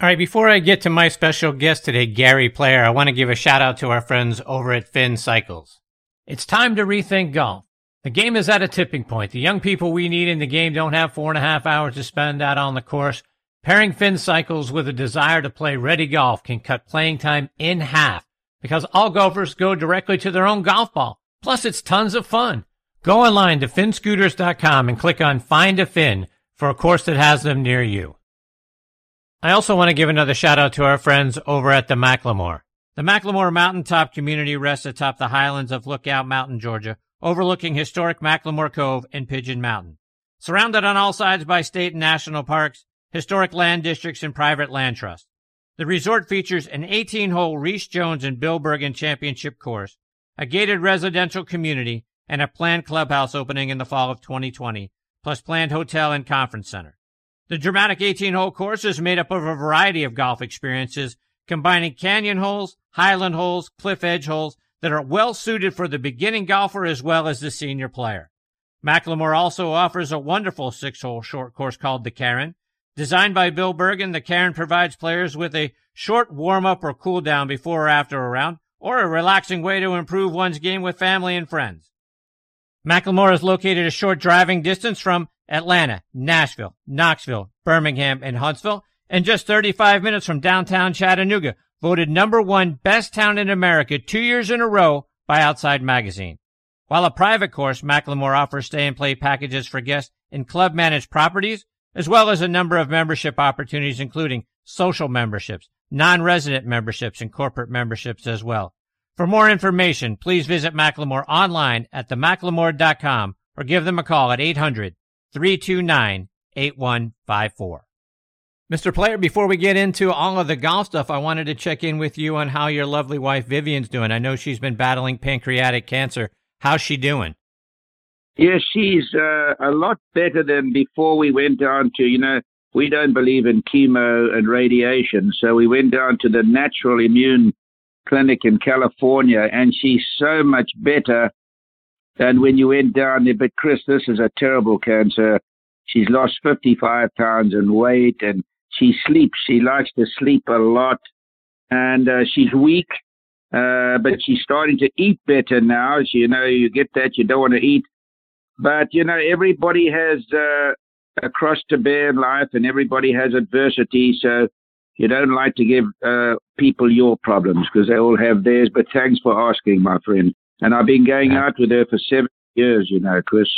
All right, before I get to my special guest today, Gary Player, I want to give a shout out to our friends over at Finn Cycles. It's time to rethink golf. The game is at a tipping point. The young people we need in the game don't have four and a half hours to spend out on the course. Pairing Finn Cycles with a desire to play ready golf can cut playing time in half because all golfers go directly to their own golf ball. Plus, it's tons of fun. Go online to finnscooters.com and click on Find a Fin for a course that has them near you. I also want to give another shout out to our friends over at the McLemore. The McLemore Mountaintop community rests atop the highlands of Lookout Mountain, Georgia, overlooking historic McLemore Cove and Pigeon Mountain. Surrounded on all sides by state and national parks, historic land districts, and private land trusts. The resort features an 18-hole Rees Jones and Bill Bergin championship course, a gated residential community, and a planned clubhouse opening in the fall of 2020, plus planned hotel and conference center. The dramatic 18 hole course is made up of a variety of golf experiences, combining canyon holes, highland holes, cliff edge holes that are well suited for the beginning golfer as well as the senior player. McLemore also offers a wonderful six hole short course called the Karen. Designed by Bill Bergin, the Karen provides players with a short warm up or cool down before or after a round, or a relaxing way to improve one's game with family and friends. McLemore is located a short driving distance from Atlanta, Nashville, Knoxville, Birmingham, and Huntsville, and just 35 minutes from downtown Chattanooga, voted number one best town in America two years in a row by Outside Magazine. While a private course, McLemore offers stay and play packages for guests in club managed properties, as well as a number of membership opportunities, including social memberships, non-resident memberships, and corporate memberships as well. For more information, please visit McLemore online at themclemore.com or give them a call at 800 329 8154. Mr. Player, before we get into all of the golf stuff, I wanted to check in with you on how your lovely wife Vivienne's doing. I know she's been battling pancreatic cancer. How's she doing? Yeah, she's uh, a lot better than before we went down to, you know, we don't believe in chemo and radiation. So we went down to the natural immune clinic in California, and she's so much better and when you went down there, but Chris, this is a terrible cancer. She's lost 55 pounds in weight and she sleeps. She likes to sleep a lot and uh, she's weak, uh, but she's starting to eat better now. You know, you get that, you don't want to eat. But, you know, everybody has uh, a cross to bear in life and everybody has adversity. So you don't like to give uh, people your problems because they all have theirs. But thanks for asking, my friend. And I've been going out with her for seven years, you know, Chris.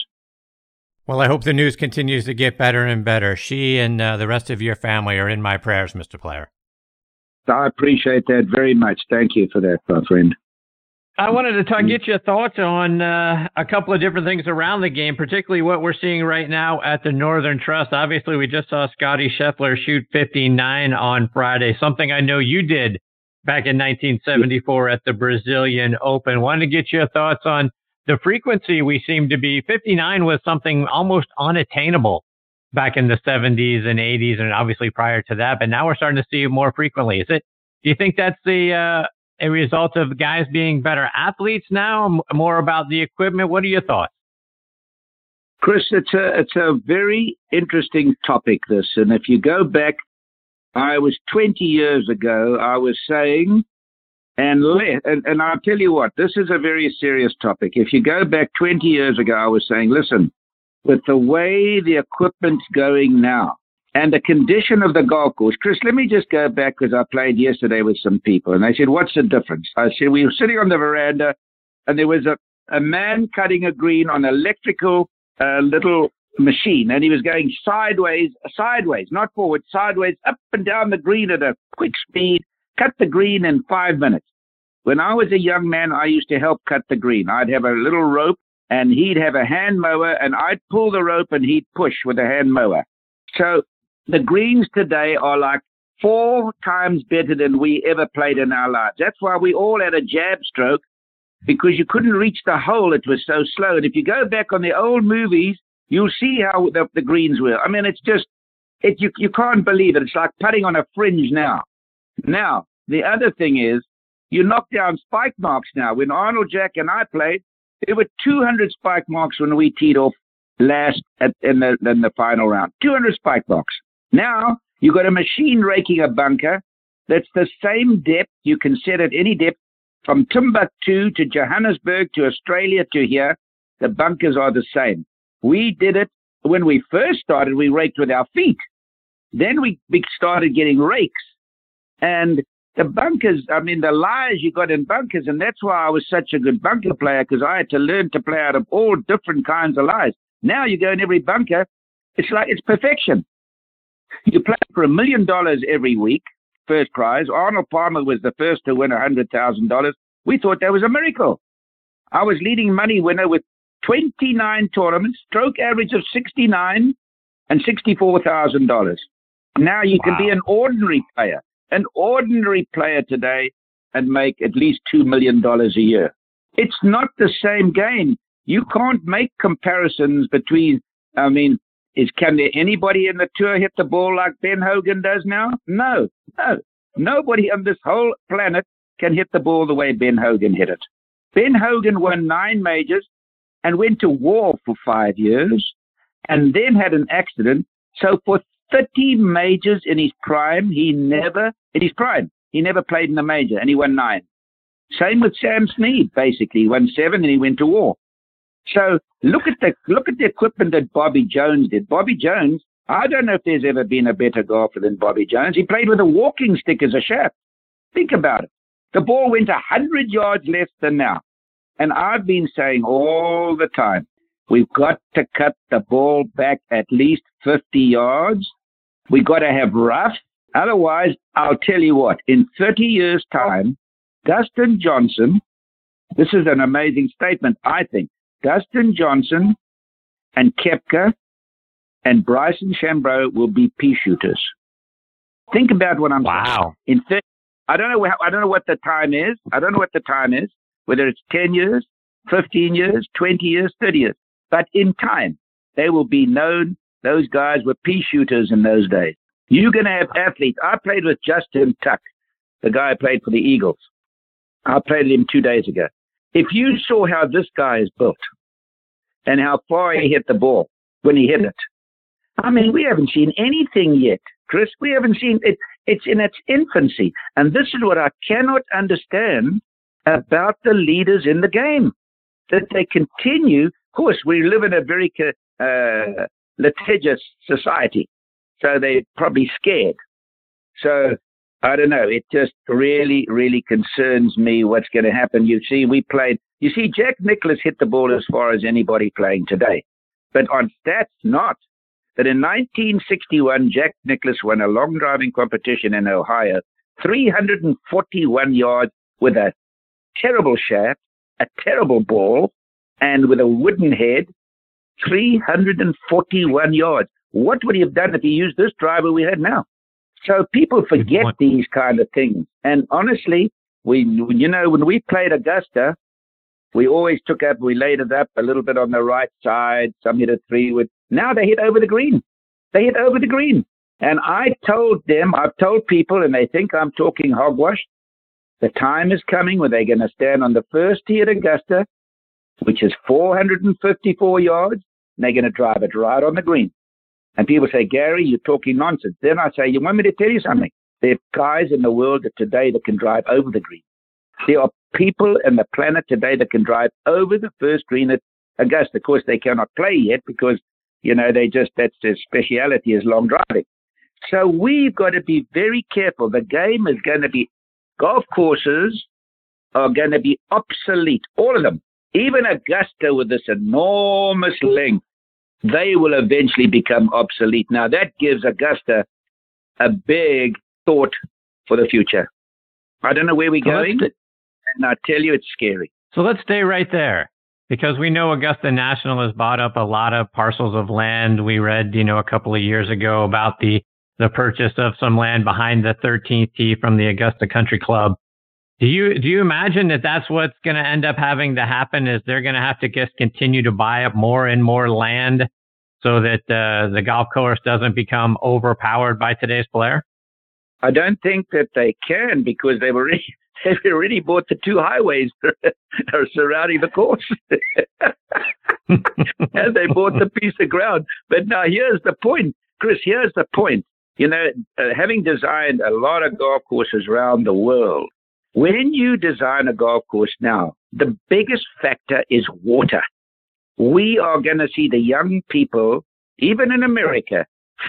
Well, I hope the news continues to get better and better. She and uh, the rest of your family are in my prayers, Mr. Player. I appreciate that very much. Thank you for that, my friend. I wanted to talk, get your thoughts on uh, a couple of different things around the game, particularly what we're seeing right now at the Northern Trust. Obviously, we just saw Scottie Scheffler shoot 59 on Friday, something I know you did back in 1974 at the Brazilian Open. Wanted to get your thoughts on the frequency we seem to be. 59 was something almost unattainable back in the 70s and 80s, and obviously prior to that. But now we're starting to see it more frequently. Is it? Do you think that's the uh, a result of guys being better athletes now? More about the equipment? What are your thoughts? Chris, it's a it's a very interesting topic. This, and if you go back I was 20 years ago, I was saying, and, and, and I'll tell you what, this is a very serious topic. If you go back 20 years ago, I was saying, listen, with the way the equipment's going now and the condition of the golf course, Chris, let me just go back because I played yesterday with some people and they said, what's the difference? I said, we were sitting on the veranda and there was a, a man cutting a green on electrical uh, little machine and he was going sideways, sideways, not forward, sideways, up and down the green at a quick speed, cut the green in five minutes. When I was a young man, I used to help cut the green. I'd have a little rope and he'd have a hand mower and I'd pull the rope and he'd push with a hand mower. So the greens today are like four times better than we ever played in our lives. That's why we all had a jab stroke because you couldn't reach the hole. It was so slow. And if you go back on the old movies, You'll see how the, the greens will. I mean, it's just, it, you, you can't believe it. It's like putting on a fringe now. Now, the other thing is, you knock down spike marks now. When Arnold Jack and I played, there were 200 spike marks when we teed off last at, in, the, in the final round. 200 spike marks. Now, you've got a machine raking a bunker that's the same depth. You can set at any depth from Timbuktu to Johannesburg to Australia to here. The bunkers are the same. We did it when we first started. We raked with our feet. Then we started getting rakes, and the bunkers. I mean, the lies you got in bunkers, and that's why I was such a good bunker player because I had to learn to play out of all different kinds of lies. Now you go in every bunker, it's like it's perfection. You play for a million dollars every week, first prize. Arnold Palmer was the first to win a hundred thousand dollars. We thought that was a miracle. I was leading money winner with 29 tournaments, stroke average of 69 and $64,000. Now you wow. can be an ordinary player, an ordinary player today and make at least $2 million a year. It's not the same game. You can't make comparisons between, I mean, is can there anybody in the tour hit the ball like Ben Hogan does now? No, no. Nobody on this whole planet can hit the ball the way Ben Hogan hit it. Ben Hogan won nine majors and went to war for five years and then had an accident. So for 30 majors in his prime, he never, in his prime, he never played in a major and he won nine. Same with Sam Snead, basically. He won seven and he went to war. So look at the look at the equipment that Bobby Jones did. Bobby Jones, I don't know if there's ever been a better golfer than Bobby Jones. He played with a walking stick as a shaft. Think about it. The ball went a hundred yards less than now. And I've been saying all the time, we've got to cut the ball back at least 50 yards. We've got to have rough. Otherwise, I'll tell you what, in 30 years' time, Dustin Johnson, this is an amazing statement, I think. Dustin Johnson and Koepka and Bryson DeChambeau will be pea shooters. Think about what I'm wow. saying. In 30, I don't know. I don't know what the time is. I don't know what the time is whether it's 10 years, 15 years, 20 years, 30 years. But in time, they will be known. Those guys were pea shooters in those days. You're going to have athletes. I played with Justin Tuck, the guy who played for the Eagles. I played with him two days ago. If you saw how this guy is built and how far he hit the ball when he hit it, I mean, we haven't seen anything yet, Chris. We haven't seen it. It's in its infancy. And this is what I cannot understand about the leaders in the game. That they continue. Of course, we live in a very uh, litigious society, so they're probably scared. So I don't know. It just really, really concerns me what's going to happen. You see, we played. You see, Jack Nicklaus hit the ball as far as anybody playing today, but on stats, not. But in 1961, Jack Nicklaus won a long driving competition in Ohio, 341 yards with a terrible shaft, a terrible ball, and with a wooden head, 341 yards. What would he have done if he used this driver we had now? So people forget these kind of things. And honestly, we, you know, when we played Augusta, we always took up, we laid it up a little bit on the right side. Some hit a three with, now they hit over the green. They hit over the green. And I told them, I've told people, and they think I'm talking hogwash. The time is coming when they're going to stand on the first tee at Augusta, which is 454 yards, and they're going to drive it right on the green. And people say, Gary, you're talking nonsense. Then I say, you want me to tell you something? There are guys in the world today that can drive over the green. There are people in the planet today that can drive over the first green at Augusta. Of course, they cannot play yet because, you know, they just, that's their speciality is long driving. So we've got to be very careful. The game is going to be golf courses are going to be obsolete. All of them. Even Augusta with this enormous length, they will eventually become obsolete. Now that gives Augusta a big thought for the future. I don't know where we're so going, and I tell you, it's scary. So let's stay right there because we know Augusta National has bought up a lot of parcels of land. We read, you know, a couple of years ago about the the purchase of some land behind the 13th tee from the Augusta Country Club. Do you do you imagine that that's what's going to end up having to happen? Is they're going to have to just continue to buy up more and more land so that uh, the golf course doesn't become overpowered by today's player? I don't think that they can because they've already they've already bought the two highways that are surrounding the course, and they bought the piece of ground. But now here's the point, Chris. Here's the point You know, uh, having designed a lot of golf courses around the world, when you design a golf course now, the biggest factor is water. We are going to see the young people, even in America,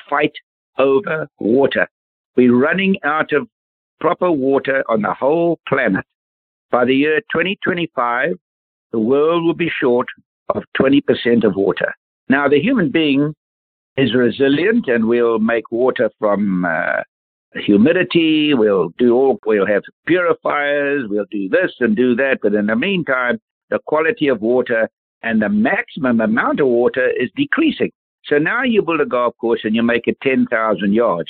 fight over water. We're running out of proper water on the whole planet. By the year 2025, the world will be short of 20% of water. Now, the human being is resilient and we'll make water from uh, humidity. We'll do all, we'll have purifiers. We'll do this and do that. But in the meantime, the quality of water and the maximum amount of water is decreasing. So now you build a golf course and you make it 10,000 yards.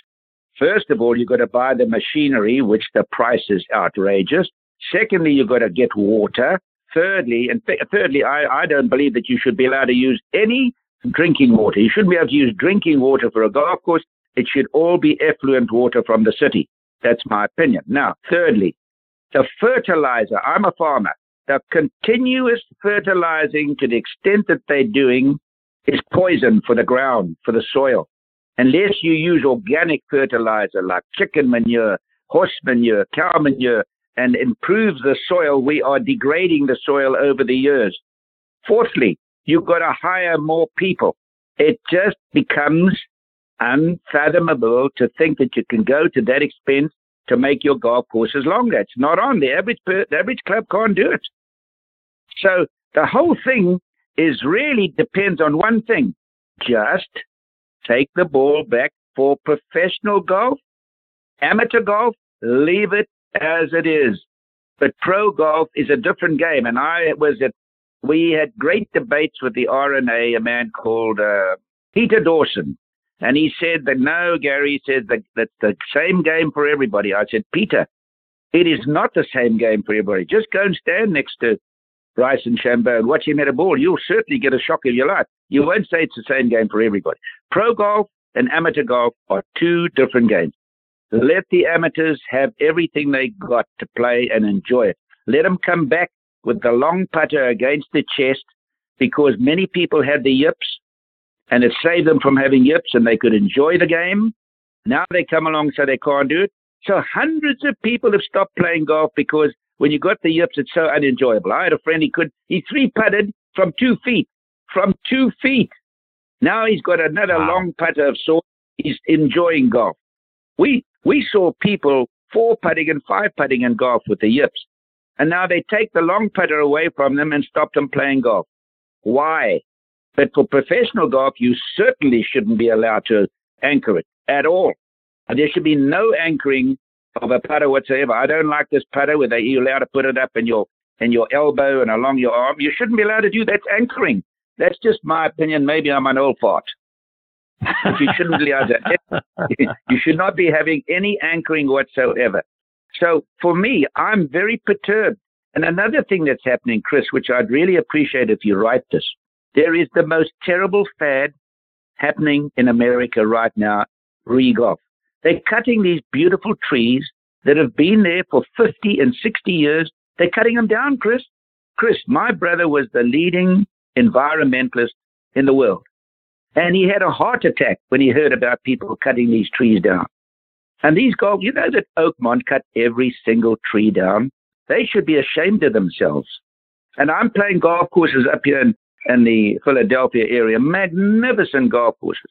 First of all, you've got to buy the machinery, which the price is outrageous. Secondly, you've got to get water. Thirdly, and th- thirdly, I, I don't believe that you should be allowed to use any drinking water. You shouldn't be able to use drinking water for a golf course. It should all be effluent water from the city. That's my opinion. Now, thirdly, the fertilizer. I'm a farmer. The continuous fertilizing to the extent that they're doing is poison for the ground, for the soil. Unless you use organic fertilizer like chicken manure, horse manure, cow manure, and improve the soil, we are degrading the soil over the years. Fourthly, you've got to hire more people. It just becomes unfathomable to think that you can go to that expense to make your golf courses longer. It's not on. The average, the average club can't do it. So the whole thing is really depends on one thing. Just take the ball back for professional golf. Amateur golf, leave it as it is. But pro golf is a different game. And I was at, we had great debates with the R&A, a man called uh, Peter Dawson. And he said that no, Gary said that that's the same game for everybody. I said, Peter, it is not the same game for everybody. Just go and stand next to Bryson DeChambeau and watch him hit a ball. You'll certainly get a shock of your life. You won't say it's the same game for everybody. Pro golf and amateur golf are two different games. Let the amateurs have everything they got to play and enjoy it. Let them come back with the long putter against the chest because many people had the yips and it saved them from having yips and they could enjoy the game. Now they come along so they can't do it. So hundreds of people have stopped playing golf because when you got the yips, it's so unenjoyable. I had a friend, he could, he three putted from two feet, from two feet. Now he's got another wow. long putter of sorts. He's enjoying golf. We, we saw people four putting and five putting in golf with the yips. And now they take the long putter away from them and stop them playing golf. Why? But for professional golf, you certainly shouldn't be allowed to anchor it at all. And there should be no anchoring of a putter whatsoever. I don't like this putter where they, you're allowed to put it up in your in your elbow and along your arm. You shouldn't be allowed to do that. That's anchoring. That's just my opinion. Maybe I'm an old fart. You shouldn't be allowed to. you should not be having any anchoring whatsoever. So for me, I'm very perturbed. And another thing that's happening, Chris, which I'd really appreciate if you write this, there is the most terrible fad happening in America right now, re-golf. They're cutting these beautiful trees that have been there for 50 and 60 years. They're cutting them down, Chris. Chris, my brother was the leading environmentalist in the world. And he had a heart attack when he heard about people cutting these trees down. And these golf, you know that Oakmont cut every single tree down. They should be ashamed of themselves. And I'm playing golf courses up here in, in the Philadelphia area, magnificent golf courses,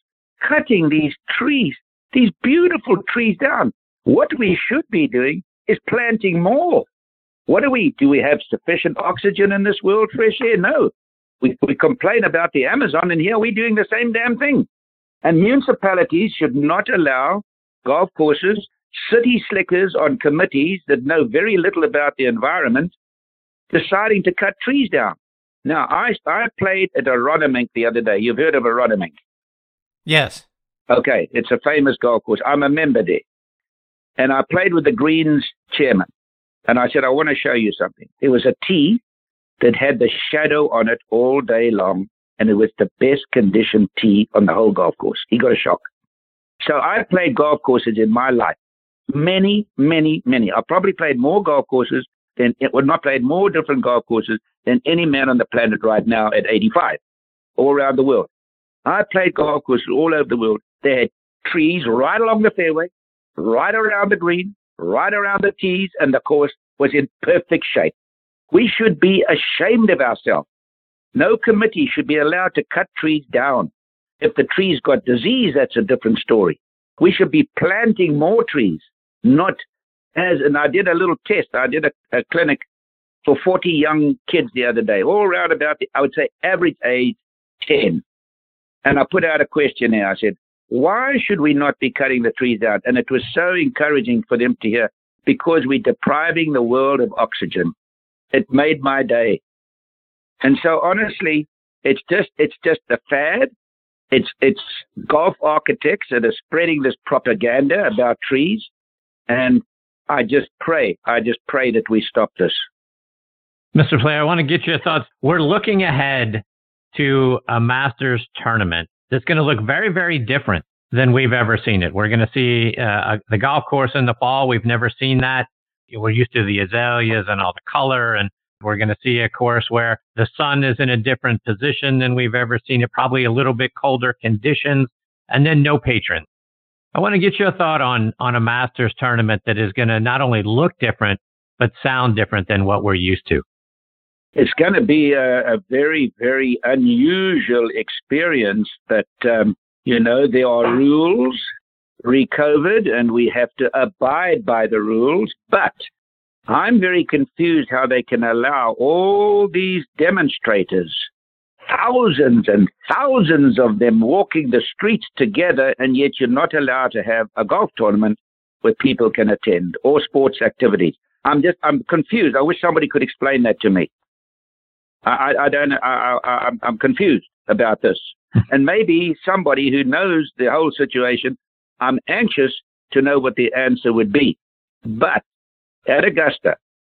cutting these trees, these beautiful trees down. What we should be doing is planting more. What do we do? We have sufficient oxygen in this world, fresh air? No. We, we complain about the Amazon, and here we're doing the same damn thing. And municipalities should not allow golf courses, city slickers on committees that know very little about the environment, deciding to cut trees down. Now, I, I played at Aronimink the other day. You've heard of Aronimink? Yes. Okay, it's a famous golf course. I'm a member there. And I played with the Greens chairman. And I said, I want to show you something. It was a tee that had the shadow on it all day long. And it was the best conditioned tee on the whole golf course. He got a shock. So I played golf courses in my life. Many, many, many. I probably played more golf courses than would not played more different golf courses than any man on the planet right now at 85, all around the world. I played golf courses all over the world. They had trees right along the fairway, right around the green, right around the tees, and the course was in perfect shape. We should be ashamed of ourselves. No committee should be allowed to cut trees down. If the trees got disease, that's a different story. We should be planting more trees, not as, and I did a little test. I did a, a clinic for 40 young kids the other day, all around about the, I would say, average age 10. And I put out a questionnaire. I said, why should we not be cutting the trees out? And it was so encouraging for them to hear because we're depriving the world of oxygen. It made my day. And so honestly, it's just, it's just a fad. It's, it's golf architects that are spreading this propaganda about trees. And I just pray, I just pray that we stop this. Mr. Player, I want to get your thoughts. We're looking ahead to a Masters tournament that's going to look very, very different than we've ever seen it. We're going to see uh, the golf course in the fall. We've never seen that. We're used to the azaleas and all the color, and we're going to see a course where the sun is in a different position than we've ever seen it, probably a little bit colder conditions, and then no patrons. I want to get your thought on, on a Masters tournament that is going to not only look different, but sound different than what we're used to. It's going to be a, a very, very unusual experience that, um, you know, there are rules re COVID and we have to abide by the rules, but I'm very confused how they can allow all these demonstrators thousands and thousands of them walking the streets together, and yet you're not allowed to have a golf tournament where people can attend or sports activities. I'm just, I'm confused. I wish somebody could explain that to me. I, I, I don't, I, I, I'm, I'm confused about this. and maybe somebody who knows the whole situation, I'm anxious to know what the answer would be. But at Augusta,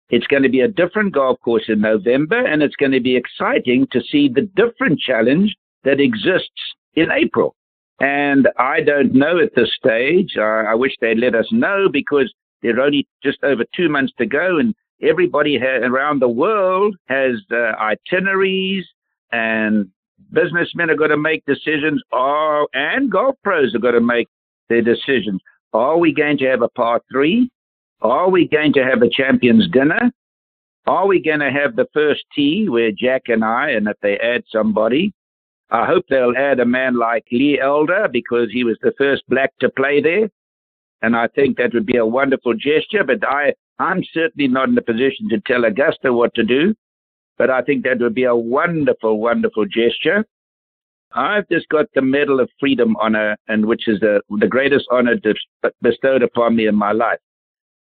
it's going to be a different golf course in November, and it's going to be exciting to see the different challenge that exists in April. And I don't know at this stage. I, I wish they'd let us know because there are only just over two months to go, and everybody ha- around the world has uh, itineraries, and businessmen are going to make decisions, oh, and golf pros are going to make their decisions. Are we going to have a par three? Are we going to have a champions dinner? Are we going to have the first tee where Jack and I, and if they add somebody, I hope they'll add a man like Lee Elder because he was the first black to play there. And I think that would be a wonderful gesture, but I, I'm certainly not in a position to tell Augusta what to do. But I think that would be a wonderful, wonderful gesture. I've just got the Medal of Freedom honor, and which is the, the greatest honor bestowed upon me in my life.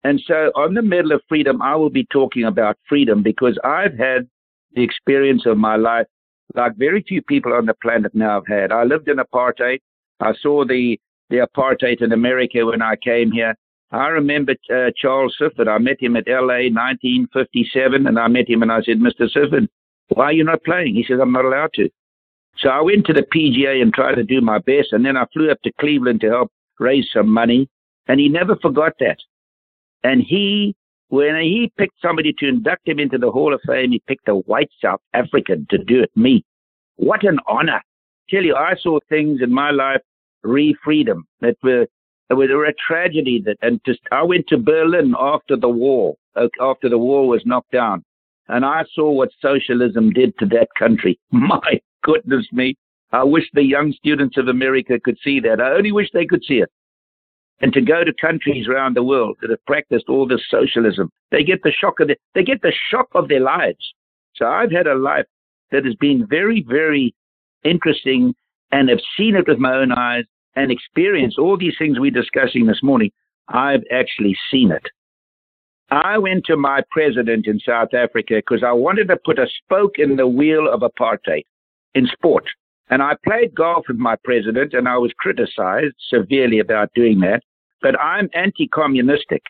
And so on the Medal of Freedom, I will be talking about freedom because I've had the experience of my life like very few people on the planet now have had. I lived in apartheid. I saw the, the apartheid in America when I came here. I remember uh, Charles Sifford. I met him at LA 1957, and I met him and I said, Mr. Sifford, why are you not playing? He said, I'm not allowed to. So I went to the PGA and tried to do my best, and then I flew up to Cleveland to help raise some money, and he never forgot that. And he, when he picked somebody to induct him into the Hall of Fame, he picked a white South African to do it, me. What an honor. Tell you, I saw things in my life, re freedom, that were, that were a tragedy that, and just, I went to Berlin after the war, after the war was knocked down. And I saw what socialism did to that country. My goodness me. I wish the young students of America could see that. I only wish they could see it and to go to countries around the world that have practiced all this socialism, they get the shock of the, they get the shock of their lives. So I've had a life that has been very, very interesting and have seen it with my own eyes and experienced all these things we're discussing this morning. I've actually seen it. I went to my president in South Africa because I wanted to put a spoke in the wheel of apartheid in sport. And I played golf with my president and I was criticized severely about doing that but I'm anti-communistic.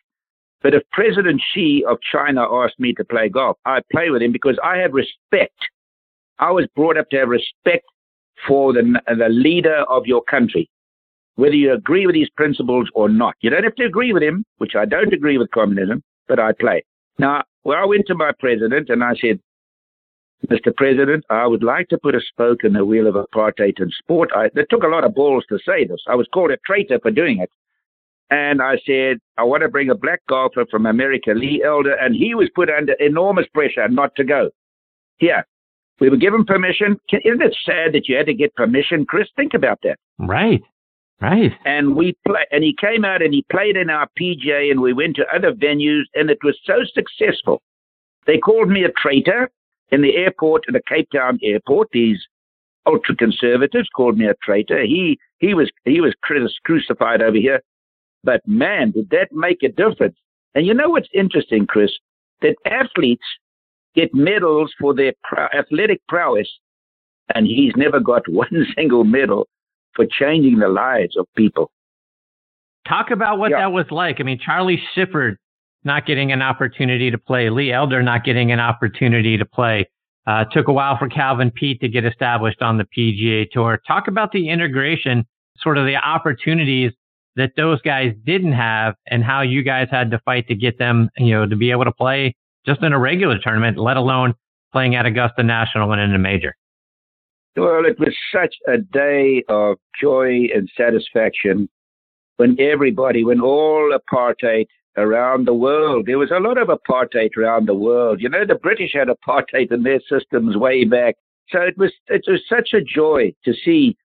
But if President Xi of China asked me to play golf, I'd play with him because I have respect. I was brought up to have respect for the, the leader of your country, whether you agree with his principles or not. You don't have to agree with him, which I don't agree with communism, but I play. Now, well, I went to my president and I said, Mr. President, I would like to put a spoke in the wheel of apartheid in sport. I, it took a lot of balls to say this. I was called a traitor for doing it. And I said, I want to bring a black golfer from America, Lee Elder, and he was put under enormous pressure not to go. Here, we were given permission. Isn't it sad that you had to get permission, Chris? Think about that. Right, right. And we play, and he came out and he played in our PGA, and we went to other venues, and it was so successful. They called me a traitor in the airport, in the Cape Town airport. These ultra conservatives called me a traitor. He he was he was crucified over here. But man, did that make a difference? And you know what's interesting, Chris? That athletes get medals for their athletic prowess, and he's never got one single medal for changing the lives of people. Talk about what yeah. that was like. I mean, Charlie Sifford not getting an opportunity to play, Lee Elder not getting an opportunity to play. Uh, took a while for Calvin Peete to get established on the PGA Tour. Talk about the integration, sort of the opportunities that those guys didn't have, and how you guys had to fight to get them, you know, to be able to play just in a regular tournament, let alone playing at Augusta National and in a major. Well, it was such a day of joy and satisfaction when everybody, when all apartheid around the world. There was a lot of apartheid around the world. You know, the British had apartheid in their systems way back. So it was it was such a joy to see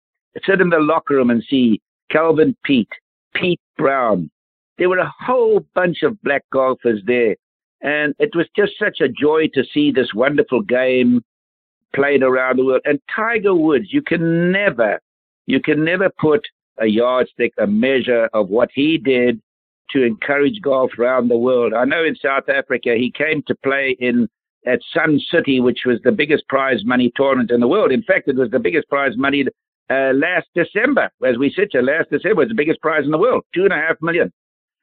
sit in the locker room and see Calvin Peete, Pete Brown. There were a whole bunch of black golfers there. And it was just such a joy to see this wonderful game played around the world. And Tiger Woods, you can never, you can never put a yardstick, a measure of what he did to encourage golf around the world. I know in South Africa he came to play in at Sun City, which was the biggest prize money tournament in the world. In fact, it was the biggest prize money uh, last December, as we sit here. Last December was the biggest prize in the world, two and a half million.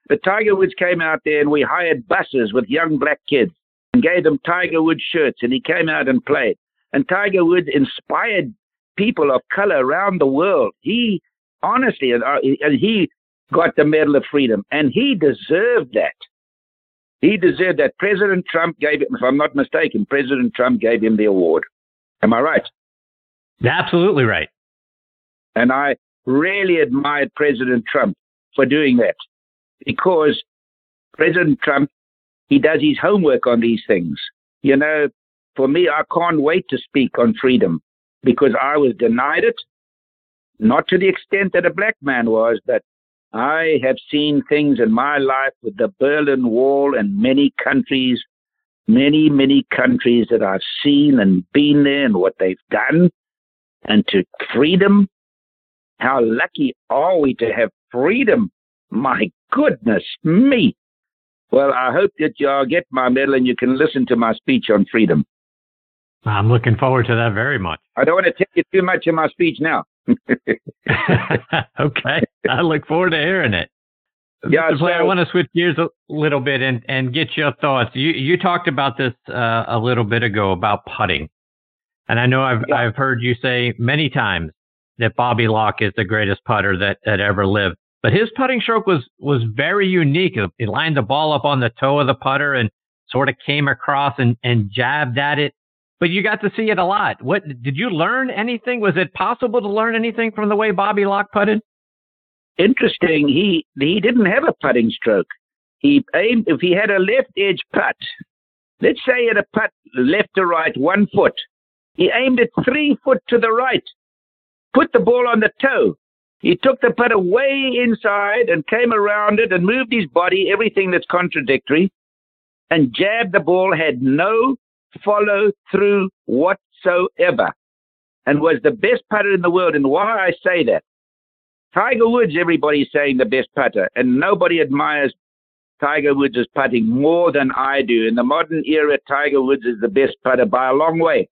The Tiger Woods came out there, and we hired buses with young black kids and gave them Tiger Woods shirts, and he came out and played. And Tiger Woods inspired people of color around the world. He honestly, and, uh, he got the Medal of Freedom, and he deserved that. He deserved that. President Trump gave him, if I'm not mistaken, President Trump gave him the award. Am I right? Absolutely right. And I really admired President Trump for doing that because President Trump, he does his homework on these things. You know, for me, I can't wait to speak on freedom because I was denied it, not to the extent that a black man was, but I have seen things in my life with the Berlin Wall and many countries, many, many countries that I've seen and been there and what they've done. And to freedom, how lucky are we to have freedom? My goodness me. Well, I hope that y'all get my medal and you can listen to my speech on freedom. I'm looking forward to that very much. I don't want to tell you too much in my speech now. okay. I look forward to hearing it. Yeah, so, I want to switch gears a little bit and, and get your thoughts. You you talked about this uh, a little bit ago about putting, and I know I've yeah. I've heard you say many times that Bobby Locke is the greatest putter that, that ever lived. But his putting stroke was was very unique. He lined the ball up on the toe of the putter and sort of came across and, and jabbed at it but you got to see it a lot. What did you learn anything? Was it possible to learn anything from the way Bobby Locke putted? Interesting. He he didn't have a putting stroke. He aimed if he had a left edge putt. Let's say he had a putt left to right, one foot. He aimed it three foot to the right. Put the ball on the toe. He took the putter way inside and came around it and moved his body, everything that's contradictory, and jabbed the ball, had no follow through whatsoever and was the best putter in the world. And why I say that, Tiger Woods, everybody's saying the best putter, and nobody admires Tiger Woods' putting more than I do. In the modern era, Tiger Woods is the best putter by a long way.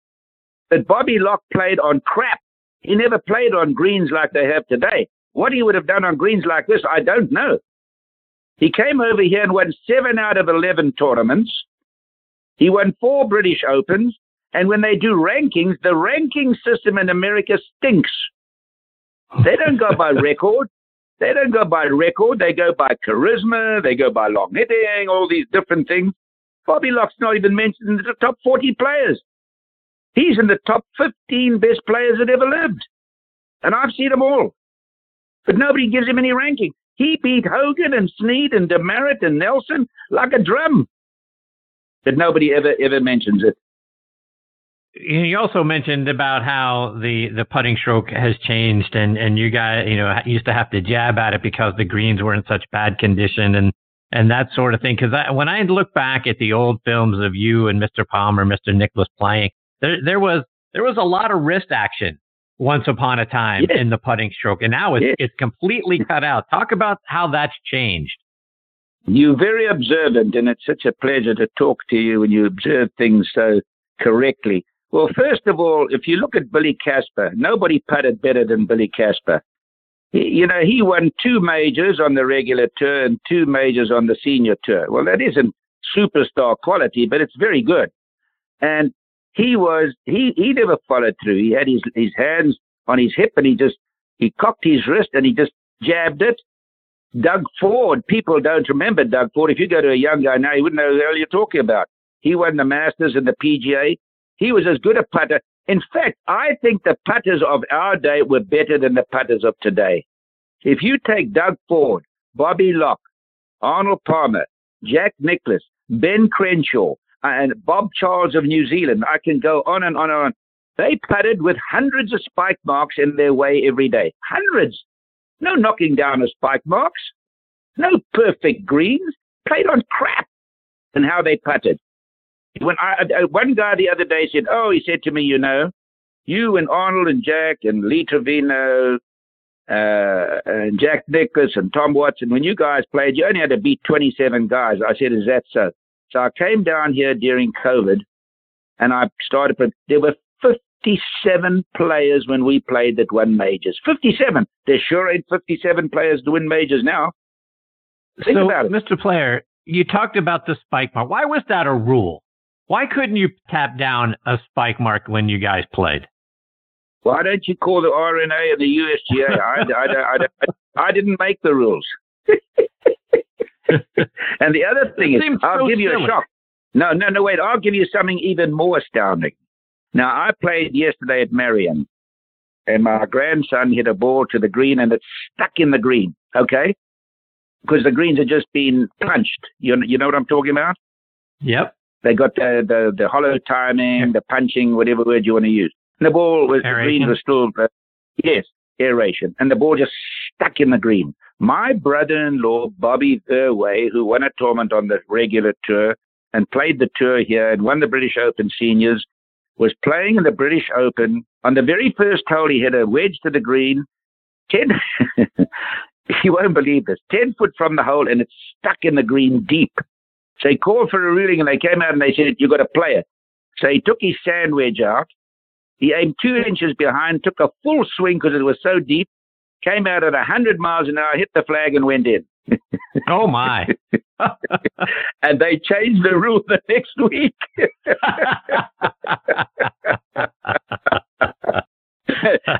But Bobby Locke played on crap. He never played on greens like they have today. What he would have done on greens like this, I don't know. He came over here and won seven out of 11 tournaments. He won four British Opens. And when they do rankings, the ranking system in America stinks. They don't go by record. They don't go by record. They go by charisma. They go by long hitting, all these different things. Bobby Locke's not even mentioned in the top 40 players. He's in the top 15 best players that ever lived. And I've seen them all. But nobody gives him any ranking. He beat Hogan and Snead and Demaret and Nelson like a drum. But nobody ever, ever mentions it. You also mentioned about how the, the putting stroke has changed and, and you guys, you know, used to have to jab at it because the greens were in such bad condition and, and that sort of thing. Cause I, when I look back at the old films of you and Mr. Palmer, Mr. Nicklaus playing, there, there was, there was a lot of wrist action once upon a time yes. in the putting stroke. And now it's, yes. it's completely cut out. Talk about how that's changed. You're very observant and it's such a pleasure to talk to you when you observe things so correctly. Well, first of all, if you look at Billy Casper, nobody putted better than Billy Casper. You know, he won two majors on the regular tour and two majors on the senior tour. Well, that isn't superstar quality, but it's very good. And he was he he never followed through. He had his his hands on his hip and he just he cocked his wrist and he just jabbed it. Doug Ford, people don't remember Doug Ford. If you go to a young guy now, he wouldn't know who the hell you're talking about. He won the Masters and the PGA. He was as good a putter. In fact, I think the putters of our day were better than the putters of today. If you take Doug Ford, Bobby Locke, Arnold Palmer, Jack Nicklaus, Ben Crenshaw, and Bob Charles of New Zealand, I can go on and on and on. They putted with hundreds of spike marks in their way every day. Hundreds. No knocking down of spike marks. No perfect greens. Played on crap and how they putted. When I, one guy the other day said, "Oh," he said to me, "You know, you and Arnold and Jack and Lee Trevino uh, and Jack Nicklaus and Tom Watson, when you guys played, you only had to beat 27 guys." I said, "Is that so?" So I came down here during COVID, and I started. There were 57 players when we played that won majors. 57. There sure ain't 57 players to win majors now. Think so, about it, Mr. Player. You talked about the spike mark. Why was that a rule? Why couldn't you tap down a spike mark when you guys played? Why don't you call the R&A and the USGA? I, I, I, I, didn't make the rules. and the other thing is, I'll so give you silly. a shock. No, no, no, wait. I'll give you something even more astounding. Now, I played yesterday at Merion, and my grandson hit a ball to the green, and it stuck in the green, okay? Because the greens had just been punched. You, you know what I'm talking about? Yep. They got the, the, the hollow tining, the punching, whatever word you want to use. And the ball was, aeration. the green was still, uh, yes, aeration. And the ball just stuck in the green. My brother-in-law, Bobby Verwey, who won a tournament on the regular tour and played the tour here and won the British Open seniors, was playing in the British Open. On the very first hole, he hit a wedge to the green. 10, you won't believe this, 10 foot from the hole, and it's stuck in the green deep. So he called for a ruling and they came out and they said, You've got to play it. So he took his sand wedge out. He aimed two inches behind, took a full swing because it was so deep, came out at 100 miles an hour, hit the flag, and went in. oh, my. and they changed the rule the next week.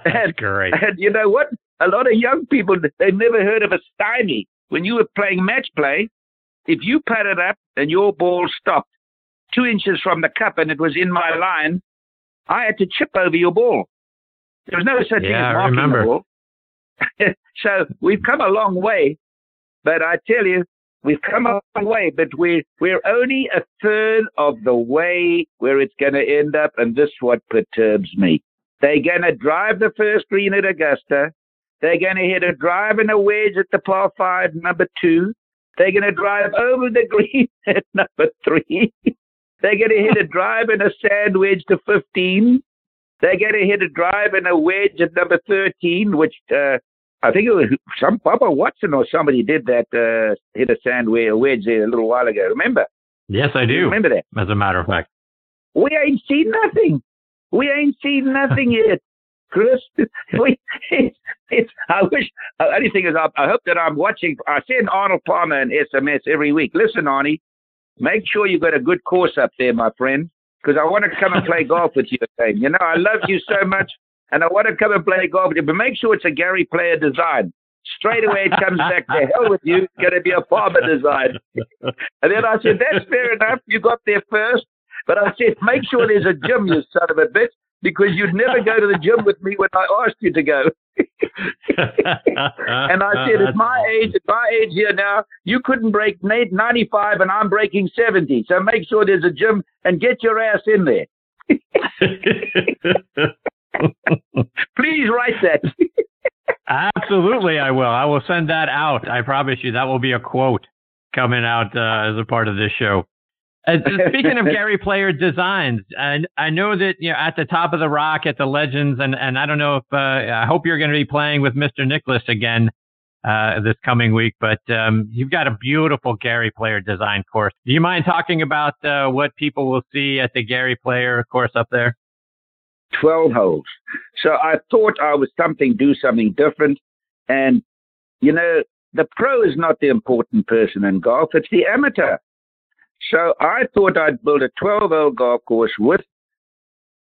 That's great. And you know what? A lot of young people, they've never heard of a stymie. When you were playing match play, if you patted up and your ball stopped two inches from the cup and it was in my line, I had to chip over your ball. There was no such yeah, thing as marking the ball. so we've come a long way, but I tell you, we've come a long way, but we're, we're only a third of the way where it's going to end up, and this is what perturbs me. They're going to drive the first green at Augusta. They're going to hit a drive and a wedge at the par five, number two. They're going to drive over the green at number three. They're going to hit a drive and a sand wedge to 15. They're going to hit a drive and a wedge at number 13, which uh, I think it was some Bubba Watson or somebody did that, uh, hit a sand wedge there a little while ago. Remember? Yes, I do. Remember that? As a matter of fact. We ain't seen nothing. We ain't seen nothing yet. Chris. it's, it's, I wish, uh, only thing is, I, I, hope that I'm watching. I send Arnold Palmer an SMS every week. Listen, Arnie, make sure you've got a good course up there, my friend, because I want to come and play golf with you again. You know, I love you so much, and I want to come and play golf with you, but make sure it's a Gary Player design. Straight away, it comes back to hell with you. It's going to be a Palmer design. and then I said, that's fair enough. You got there first. But I said, make sure there's a gym, you son of a bitch, because you'd never go to the gym with me when I asked you to go. and I said, at my age, at my age here now, you couldn't break 95 and I'm breaking 70. So make sure there's a gym and get your ass in there. Please write that. Absolutely, I will. I will send that out. I promise you that will be a quote coming out uh, as a part of this show. Uh, speaking of Gary Player designs, and I know that you know at the top of the rock at the Legends, and and I don't know if uh, I hope you're going to be playing with Mr. Nicklaus again uh, this coming week, but um, you've got a beautiful Gary Player design course. Do you mind talking about uh, what people will see at the Gary Player course up there? 12 holes. So I thought I was something, do something different. And, you know, the pro is not the important person in golf, it's the amateur. So I thought I'd build a 12 hole golf course with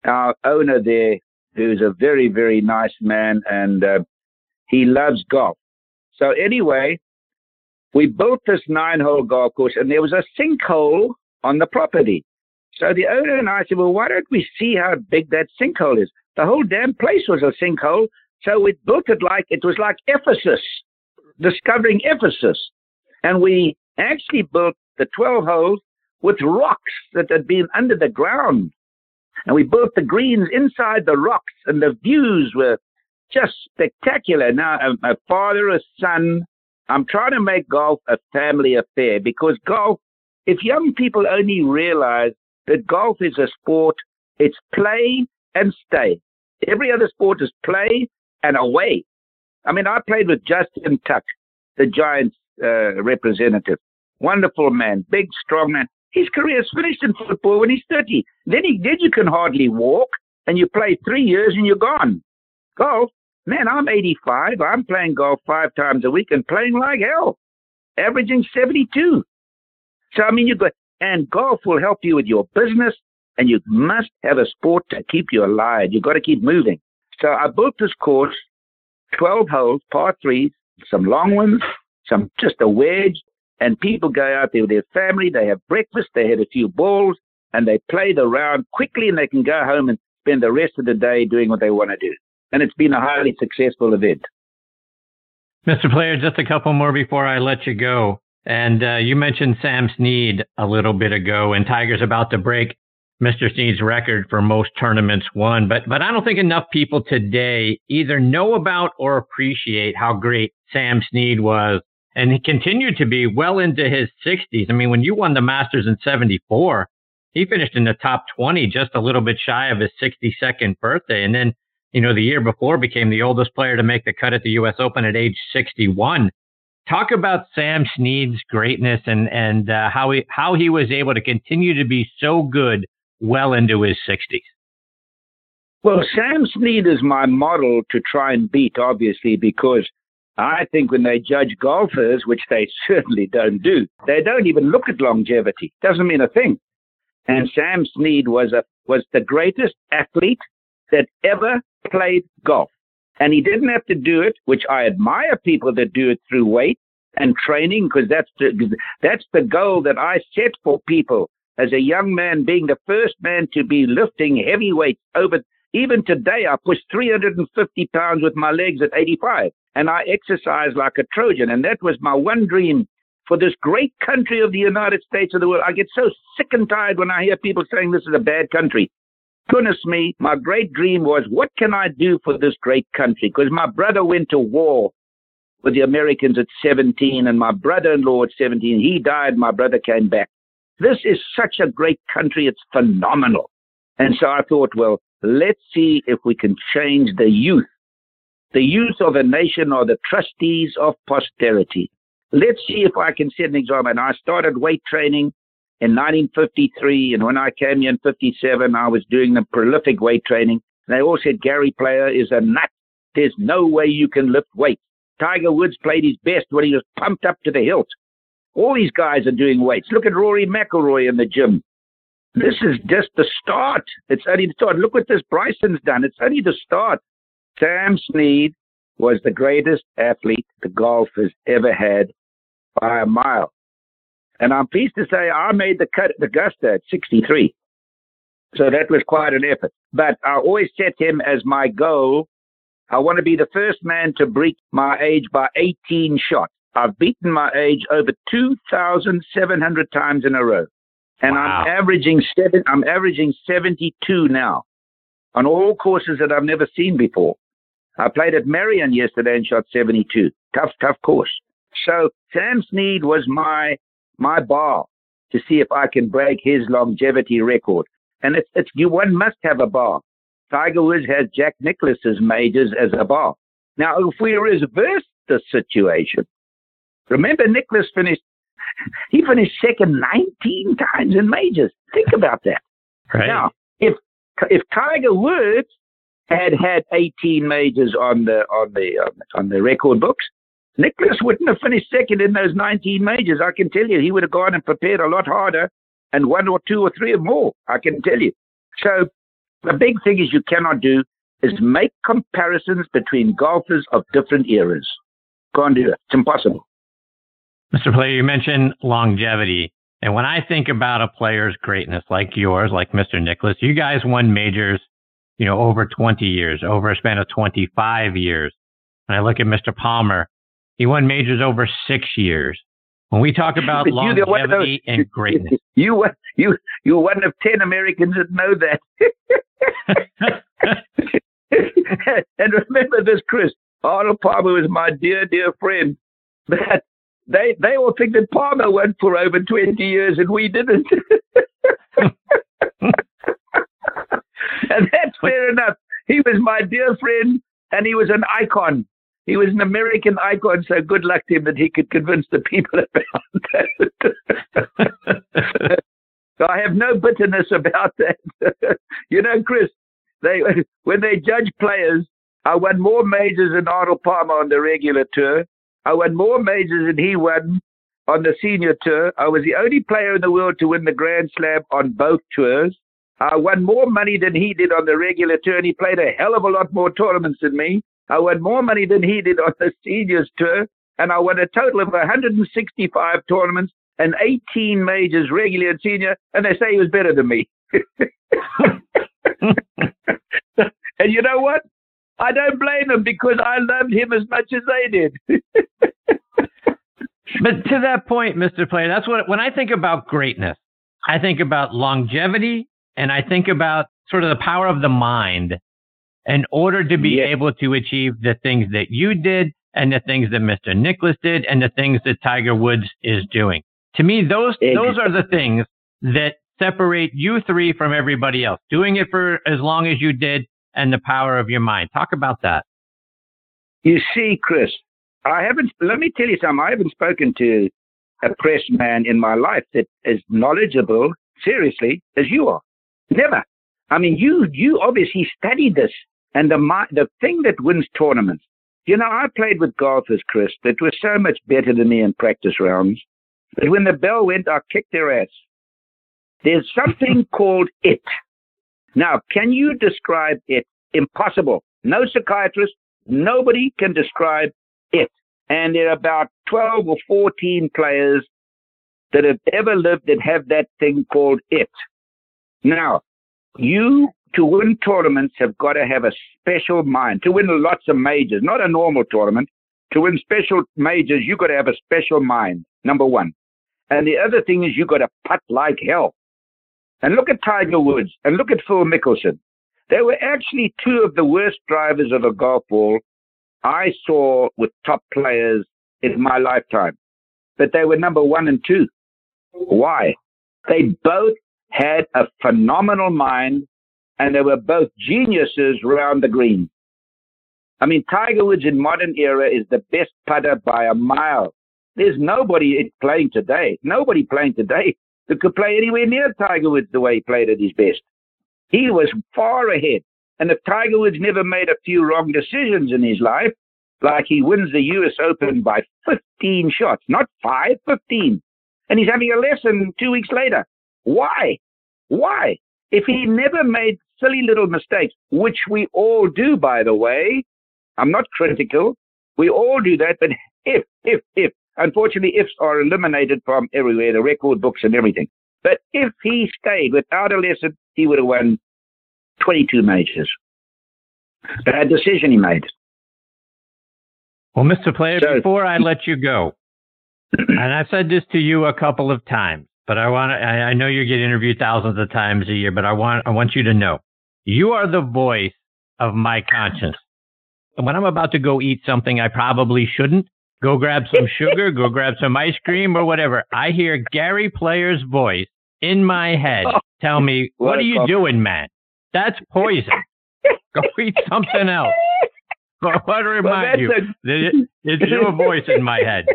our owner there, who's a very, very nice man and uh, he loves golf. So anyway, we built this nine hole golf course and there was a sinkhole on the property. So the owner and I said, well, why don't we see how big that sinkhole is? The whole damn place was a sinkhole. So we built it like it was like Ephesus, discovering Ephesus. And we actually built the 12 holes with rocks that had been under the ground. And we built the greens inside the rocks, and the views were just spectacular. Now, a, a father, a son, I'm trying to make golf a family affair because golf, if young people only realize that golf is a sport. It's play and stay. Every other sport is play and away. I mean, I played with Justin Tuck, the Giants uh, representative. Wonderful man, big, strong man. His career is finished in football when he's 30. Then he did, you can hardly walk, and you play three years and you're gone. Golf, man, I'm 85. I'm playing golf five times a week and playing like hell, averaging 72. So, I mean, you've got and golf will help you with your business, and you must have a sport to keep you alive. You've got to keep moving. So I built this course, 12 holes, par threes, some long ones, some just a wedge, and people go out there with their family, they have breakfast, they hit a few balls, and they play the round quickly, and they can go home and spend the rest of the day doing what they want to do. And it's been a highly successful event. Mr. Player, just a couple more before I let you go. And uh, you mentioned Sam Snead a little bit ago, and Tiger's about to break Mr. Snead's record for most tournaments won. But but I don't think enough people today either know about or appreciate how great Sam Snead was, and he continued to be well into his 60s. I mean, when you won the Masters in '74, he finished in the top 20, just a little bit shy of his 62nd birthday, and then. You know, the year before became the oldest player to make the cut at the U.S. Open at age 61 talk about Sam Snead's greatness and and uh, how he how he was able to continue to be so good well into his 60s. Well, Sam Snead is my model to try and beat, obviously, because I think when they judge golfers, which they certainly don't do, they don't even look at longevity. Doesn't mean a thing. And Sam Snead was a was the greatest athlete that ever played golf. And he didn't have to do it, which I admire people that do it through weight and training, because that's the, that's the goal that I set for people as a young man, being the first man to be lifting heavy weights over. Even today, I push 350 pounds with my legs at 85, and I exercise like a Trojan. And that was my one dream for this great country of the United States of the world. I get so sick and tired when I hear people saying this is a bad country goodness me, my great dream was, what can I do for this great country? Because my brother went to war with the Americans at 17, and my brother-in-law at 17, he died, my brother came back. This is such a great country, it's phenomenal. And so I thought, well, let's see if we can change the youth. The youth of a nation are the trustees of posterity. Let's see if I can set an example. And I started weight training in 1953, and when I came here in 57, I was doing the prolific weight training. They all said Gary Player is a nut. There's no way you can lift weights. Tiger Woods played his best when he was pumped up to the hilt. All these guys are doing weights. Look at Rory McIlroy in the gym. This is just the start. It's only the start. Look what this Bryson's done. It's only the start. Sam Snead was the greatest athlete the golf has ever had by a mile. And I'm pleased to say I made the cut at Augusta at 63. So that was quite an effort. But I always set him as my goal. I want to be the first man to break my age by 18 shots. I've beaten my age over 2,700 times in a row. And wow. I'm averaging seven, I'm averaging 72 now on all courses that I've never seen before. I played at Merion yesterday and shot 72. Tough, tough course. So Sam Snead was my, my bar to see if I can break his longevity record. And it's, it's, you, one must have a bar. Tiger Woods has Jack Nicklaus's majors as a bar. Now, if we reverse the situation, remember Nicklaus finished, he finished second 19 times in majors. Think about that. Right. Now, if, if Tiger Woods had had 18 majors on the, on the, um, on the record books, Nicklaus wouldn't have finished second in those 19 majors. I can tell you, he would have gone and prepared a lot harder and one or two or three or more. I can tell you. So the big thing is you cannot do is make comparisons between golfers of different eras. Can't do it. It's impossible. Mr. Player, you mentioned longevity. And when I think about a player's greatness like yours, like Mr. Nicklaus, you guys won majors, you know, over 20 years, over a span of 25 years. And I look at Mr. Palmer, he won majors over six years. When we talk about longevity those, and greatness, you you you one of ten Americans that know that. and remember this, Chris. Arnold Palmer was my dear, dear friend. But they they all think that Palmer went for over twenty years and we didn't. and that's fair enough. He was my dear friend and he was an icon. He was an American icon, so good luck to him that he could convince the people about that. so I have no bitterness about that. you know, Chris, they when they judge players, I won more majors than Arnold Palmer on the regular tour. I won more majors than he won on the senior tour. I was the only player in the world to win the Grand Slam on both tours. I won more money than he did on the regular tour, and he played a hell of a lot more tournaments than me. I won more money than he did on the seniors tour, and I won a total of 165 tournaments and 18 majors, regular and senior, and they say he was better than me. and you know what? I don't blame them because I loved him as much as they did. but to that point, Mr. Player, that's what when I think about greatness, I think about longevity and I think about sort of the power of the mind in order to be yeah. able to achieve the things that you did and the things that Mr. Nicklaus did and the things that Tiger Woods is doing. To me, those exactly. those are the things that separate you three from everybody else. Doing it for as long as you did and the power of your mind. Talk about that. You see, Chris, I haven't, let me tell you something. I haven't spoken to a press man in my life that is knowledgeable, seriously, as you are. Never. I mean, you, you obviously studied this. And the, the thing that wins tournaments, you know, I played with golfers, Chris, that were so much better than me in practice rounds. But when the bell went, I kicked their ass. There's something called it. Now, can you describe it? Impossible. No psychiatrist, nobody can describe it. And there are about 12 or 14 players that have ever lived that have that thing called it. Now, you to win tournaments have got to have a special mind. To win lots of majors, not a normal tournament. To win special majors, you've got to have a special mind, number one. And the other thing is you've got to putt like hell. And look at Tiger Woods and look at Phil Mickelson. They were actually two of the worst drivers of a golf ball I saw with top players in my lifetime. But they were number one and two. Why? They both had a phenomenal mind and they were both geniuses around the green. I mean, Tiger Woods in modern era is the best putter by a mile. There's nobody playing today, nobody playing today that could play anywhere near Tiger Woods the way he played at his best. He was far ahead. And if Tiger Woods never made a few wrong decisions in his life, like he wins the US Open by 15 shots, not five, 15, and he's having a lesson two weeks later. Why? Why? If he never made silly little mistakes, which we all do, by the way, I'm not critical. We all do that. But if, if, if, unfortunately, ifs are eliminated from everywhere, the record books and everything. But if he stayed without a lesson he would have won 22 majors. Bad decision he made. Well, Mr. Player, so, before I let you go, and I've said this to you a couple of times, but I want to, I, I know you get interviewed thousands of times a year, but I want, I want you to know you are the voice of my conscience. When I'm about to go eat something I probably shouldn't, go grab some sugar, go grab some ice cream or whatever, I hear Gary Player's voice in my head oh, tell me, what, what are you doing, man? That's poison. go eat something else. But what to remind well, you, a... it's your voice in my head.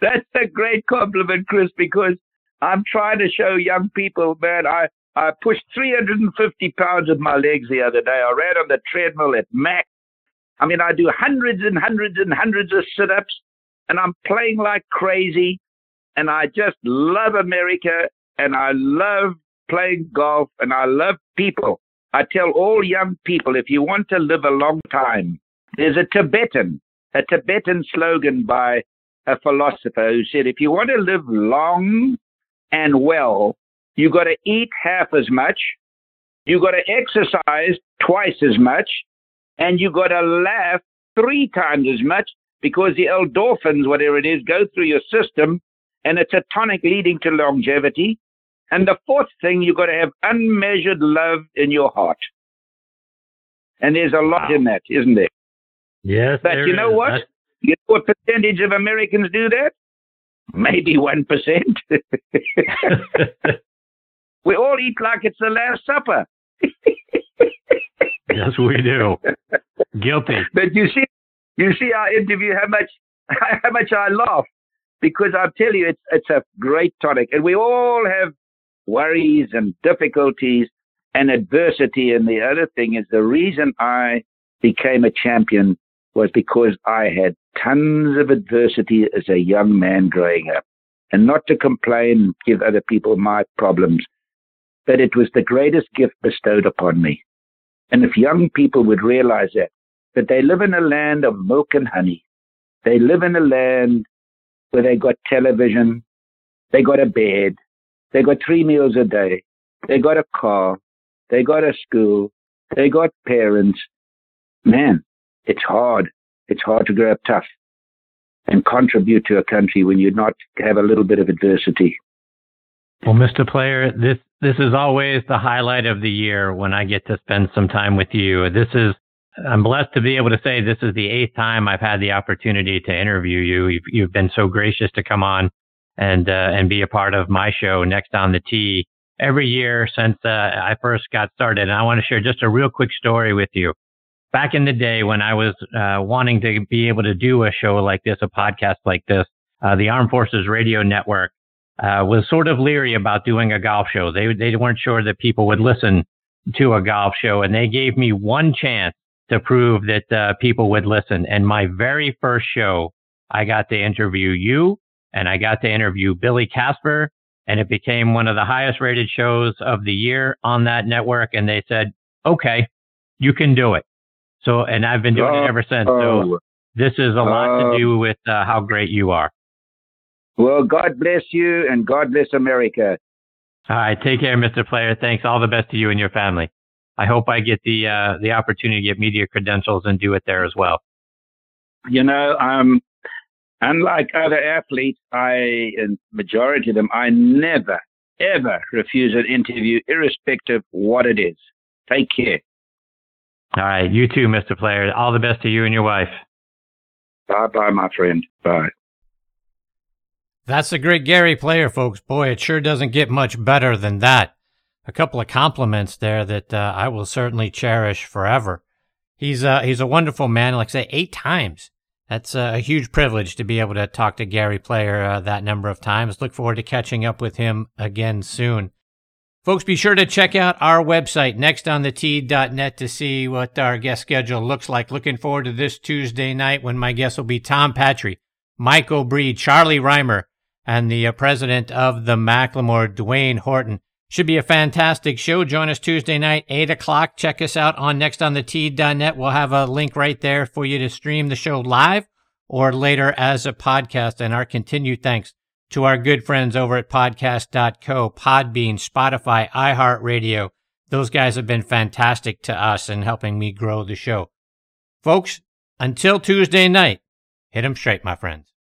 That's a great compliment, Chris, because I'm trying to show young people, man, I, I pushed 350 pounds with my legs the other day. I ran on the treadmill at Mac. I mean, I do hundreds and hundreds and hundreds of sit ups, and I'm playing like crazy. And I just love America, and I love playing golf, and I love people. I tell all young people if you want to live a long time, there's a Tibetan, a Tibetan slogan by a philosopher who said, if you want to live long and well, you got to eat half as much, you got to exercise twice as much, and you got to laugh three times as much because the endorphins, whatever it is, go through your system, and it's a tonic leading to longevity. And the fourth thing, you got to have unmeasured love in your heart. And there's a lot wow. in that, isn't there? Yes. But you know is. what? That's... You know what percentage of Americans do that? Maybe 1%. we all eat like it's the Last Supper. yes, we do. Guilty. But you see, you see our interview, how much, how much I laugh because I tell you, it's, it's a great tonic and we all have worries and difficulties and adversity. And the other thing is the reason I became a champion was because I had tons of adversity as a young man growing up. And not to complain, give other people my problems, but it was the greatest gift bestowed upon me. And if young people would realize that, that they live in a land of milk and honey, they live in a land where they got television, they got a bed, they got three meals a day, they got a car, they got a school, they got parents. Man, it's hard. It's hard to grow up tough and contribute to a country when you not have a little bit of adversity. Well, Mr. Player, this this is always the highlight of the year when I get to spend some time with you. This is I'm blessed to be able to say this is the eighth time I've had the opportunity to interview you. You've, you've been so gracious to come on and uh, and be a part of my show next on the tee every year since uh, I first got started. And I want to share just a real quick story with you back in the day when I was uh, wanting to be able to do a show like this, a podcast like this, uh, the Armed Forces Radio Network uh, was sort of leery about doing a golf show. They they weren't sure that people would listen to a golf show, and they gave me one chance to prove that uh, people would listen. And my very first show, I got to interview you, and I got to interview Billy Casper, and it became one of the highest rated shows of the year on that network. And they said, "Okay, you can do it." So, and I've been doing it ever since. So, oh. this is a lot to do with uh, how great you are. Well, God bless you and God bless America. All right. Take care, Mr. Player. Thanks. All the best to you and your family. I hope I get the uh, the opportunity to get media credentials and do it there as well. You know, um, unlike other athletes, I and majority of them, I never ever refuse an interview, irrespective what it is. Take care. All right. You too, Mr. Player. All the best to you and your wife. Bye bye, my friend. Bye. That's a great Gary Player, folks. Boy, it sure doesn't get much better than that. A couple of compliments there that uh, I will certainly cherish forever. He's uh, he's a wonderful man. Like I say, eight times. That's uh, a huge privilege to be able to talk to Gary Player uh, that number of times. Look forward to catching up with him again soon. Folks, be sure to check out our website, nextonthetee.net, to see what our guest schedule looks like. Looking forward to this Tuesday night when my guests will be Tom Patri, Mike O'Brien, Charlie Rymer, and the uh, president of the McLemore, Dwayne Horton. Should be a fantastic show. Join us Tuesday night, 8 o'clock. Check us out on nextonthetee.net. We'll have a link right there for you to stream the show live or later as a podcast. And our continued thanks to our good friends over at podcast.co, Podbean, Spotify, iHeartRadio. Those guys have been fantastic to us in helping me grow the show. Folks, until Tuesday night, hit 'em straight, my friends.